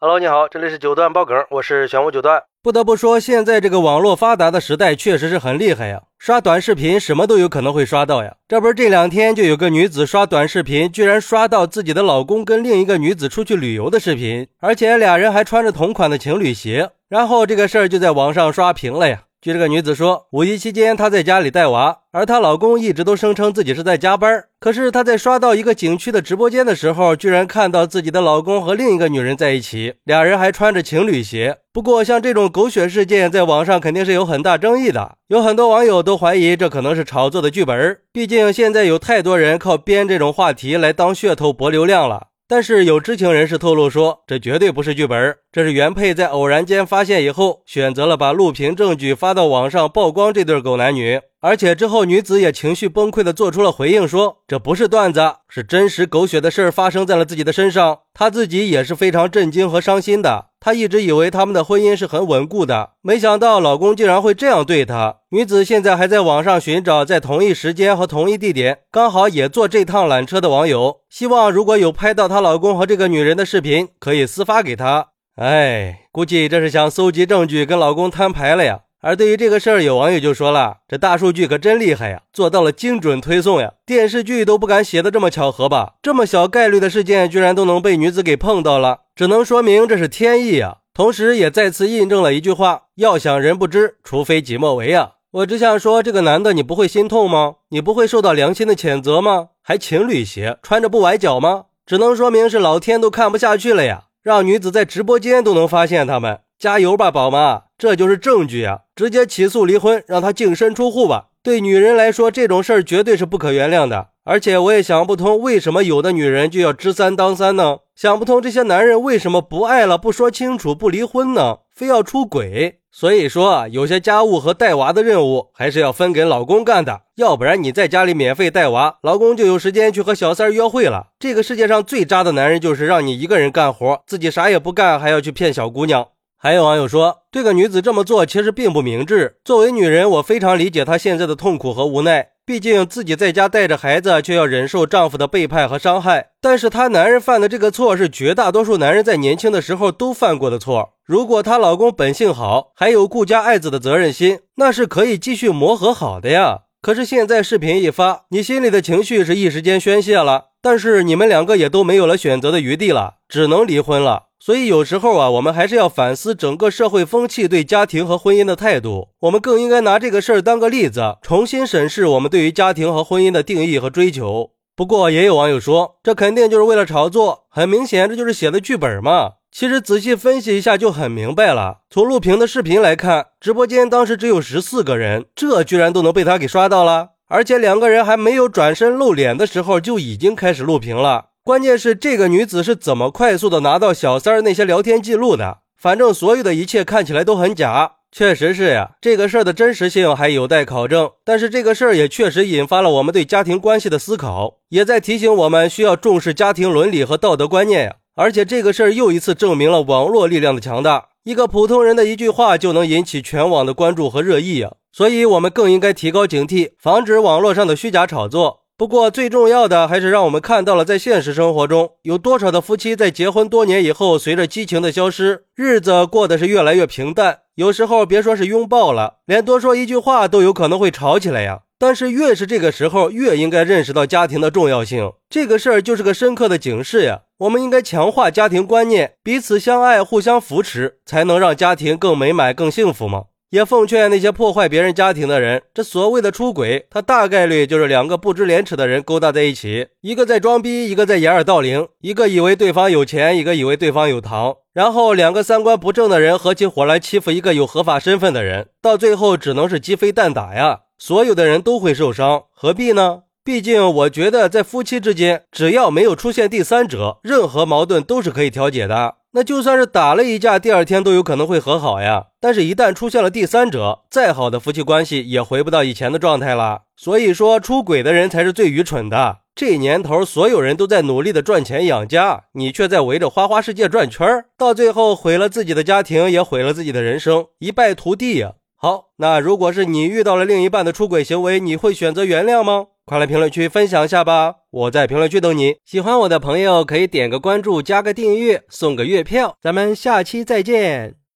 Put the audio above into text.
Hello，你好，这里是九段爆梗，我是玄武九段。不得不说，现在这个网络发达的时代确实是很厉害呀，刷短视频什么都有可能会刷到呀。这不是这两天就有个女子刷短视频，居然刷到自己的老公跟另一个女子出去旅游的视频，而且俩人还穿着同款的情侣鞋，然后这个事儿就在网上刷屏了呀。据这个女子说，五一期间她在家里带娃，而她老公一直都声称自己是在加班。可是她在刷到一个景区的直播间的时候，居然看到自己的老公和另一个女人在一起，俩人还穿着情侣鞋。不过，像这种狗血事件，在网上肯定是有很大争议的，有很多网友都怀疑这可能是炒作的剧本。毕竟现在有太多人靠编这种话题来当噱头博流量了。但是有知情人士透露说，这绝对不是剧本，这是原配在偶然间发现以后，选择了把录屏证据发到网上曝光这对狗男女，而且之后女子也情绪崩溃的做出了回应，说这不是段子，是真实狗血的事儿发生在了自己的身上，她自己也是非常震惊和伤心的。她一直以为他们的婚姻是很稳固的，没想到老公竟然会这样对她。女子现在还在网上寻找在同一时间和同一地点刚好也坐这趟缆车的网友，希望如果有拍到她老公和这个女人的视频，可以私发给她。哎，估计这是想搜集证据跟老公摊牌了呀。而对于这个事儿，有网友就说了：“这大数据可真厉害呀，做到了精准推送呀！电视剧都不敢写的这么巧合吧？这么小概率的事件，居然都能被女子给碰到了，只能说明这是天意啊！同时，也再次印证了一句话：要想人不知，除非己莫为啊！我只想说，这个男的，你不会心痛吗？你不会受到良心的谴责吗？还情侣鞋穿着不崴脚吗？只能说明是老天都看不下去了呀，让女子在直播间都能发现他们。加油吧，宝妈！这就是证据呀！直接起诉离婚，让他净身出户吧。对女人来说，这种事儿绝对是不可原谅的。而且我也想不通，为什么有的女人就要知三当三呢？想不通这些男人为什么不爱了不说清楚不离婚呢？非要出轨？所以说啊，有些家务和带娃的任务还是要分给老公干的，要不然你在家里免费带娃，老公就有时间去和小三约会了。这个世界上最渣的男人就是让你一个人干活，自己啥也不干，还要去骗小姑娘。还有网友说，这个女子这么做其实并不明智。作为女人，我非常理解她现在的痛苦和无奈。毕竟自己在家带着孩子，却要忍受丈夫的背叛和伤害。但是她男人犯的这个错，是绝大多数男人在年轻的时候都犯过的错。如果她老公本性好，还有顾家爱子的责任心，那是可以继续磨合好的呀。可是现在视频一发，你心里的情绪是一时间宣泄了，但是你们两个也都没有了选择的余地了，只能离婚了。所以有时候啊，我们还是要反思整个社会风气对家庭和婚姻的态度。我们更应该拿这个事儿当个例子，重新审视我们对于家庭和婚姻的定义和追求。不过也有网友说，这肯定就是为了炒作，很明显这就是写的剧本嘛。其实仔细分析一下就很明白了。从录屏的视频来看，直播间当时只有十四个人，这居然都能被他给刷到了，而且两个人还没有转身露脸的时候就已经开始录屏了。关键是这个女子是怎么快速的拿到小三儿那些聊天记录的？反正所有的一切看起来都很假。确实是呀，这个事儿的真实性还有待考证。但是这个事儿也确实引发了我们对家庭关系的思考，也在提醒我们需要重视家庭伦理和道德观念呀。而且这个事儿又一次证明了网络力量的强大，一个普通人的一句话就能引起全网的关注和热议呀。所以我们更应该提高警惕，防止网络上的虚假炒作。不过，最重要的还是让我们看到了，在现实生活中，有多少的夫妻在结婚多年以后，随着激情的消失，日子过得是越来越平淡。有时候，别说是拥抱了，连多说一句话都有可能会吵起来呀。但是，越是这个时候，越应该认识到家庭的重要性。这个事儿就是个深刻的警示呀。我们应该强化家庭观念，彼此相爱，互相扶持，才能让家庭更美满、更幸福吗？也奉劝那些破坏别人家庭的人，这所谓的出轨，他大概率就是两个不知廉耻的人勾搭在一起，一个在装逼，一个在掩耳盗铃，一个以为对方有钱，一个以为对方有糖，然后两个三观不正的人合起伙来欺负一个有合法身份的人，到最后只能是鸡飞蛋打呀！所有的人都会受伤，何必呢？毕竟我觉得在夫妻之间，只要没有出现第三者，任何矛盾都是可以调解的。那就算是打了一架，第二天都有可能会和好呀。但是，一旦出现了第三者，再好的夫妻关系也回不到以前的状态了。所以说，出轨的人才是最愚蠢的。这年头，所有人都在努力的赚钱养家，你却在围着花花世界转圈儿，到最后毁了自己的家庭，也毁了自己的人生，一败涂地呀。好，那如果是你遇到了另一半的出轨行为，你会选择原谅吗？快来评论区分享一下吧！我在评论区等你。喜欢我的朋友可以点个关注，加个订阅，送个月票。咱们下期再见。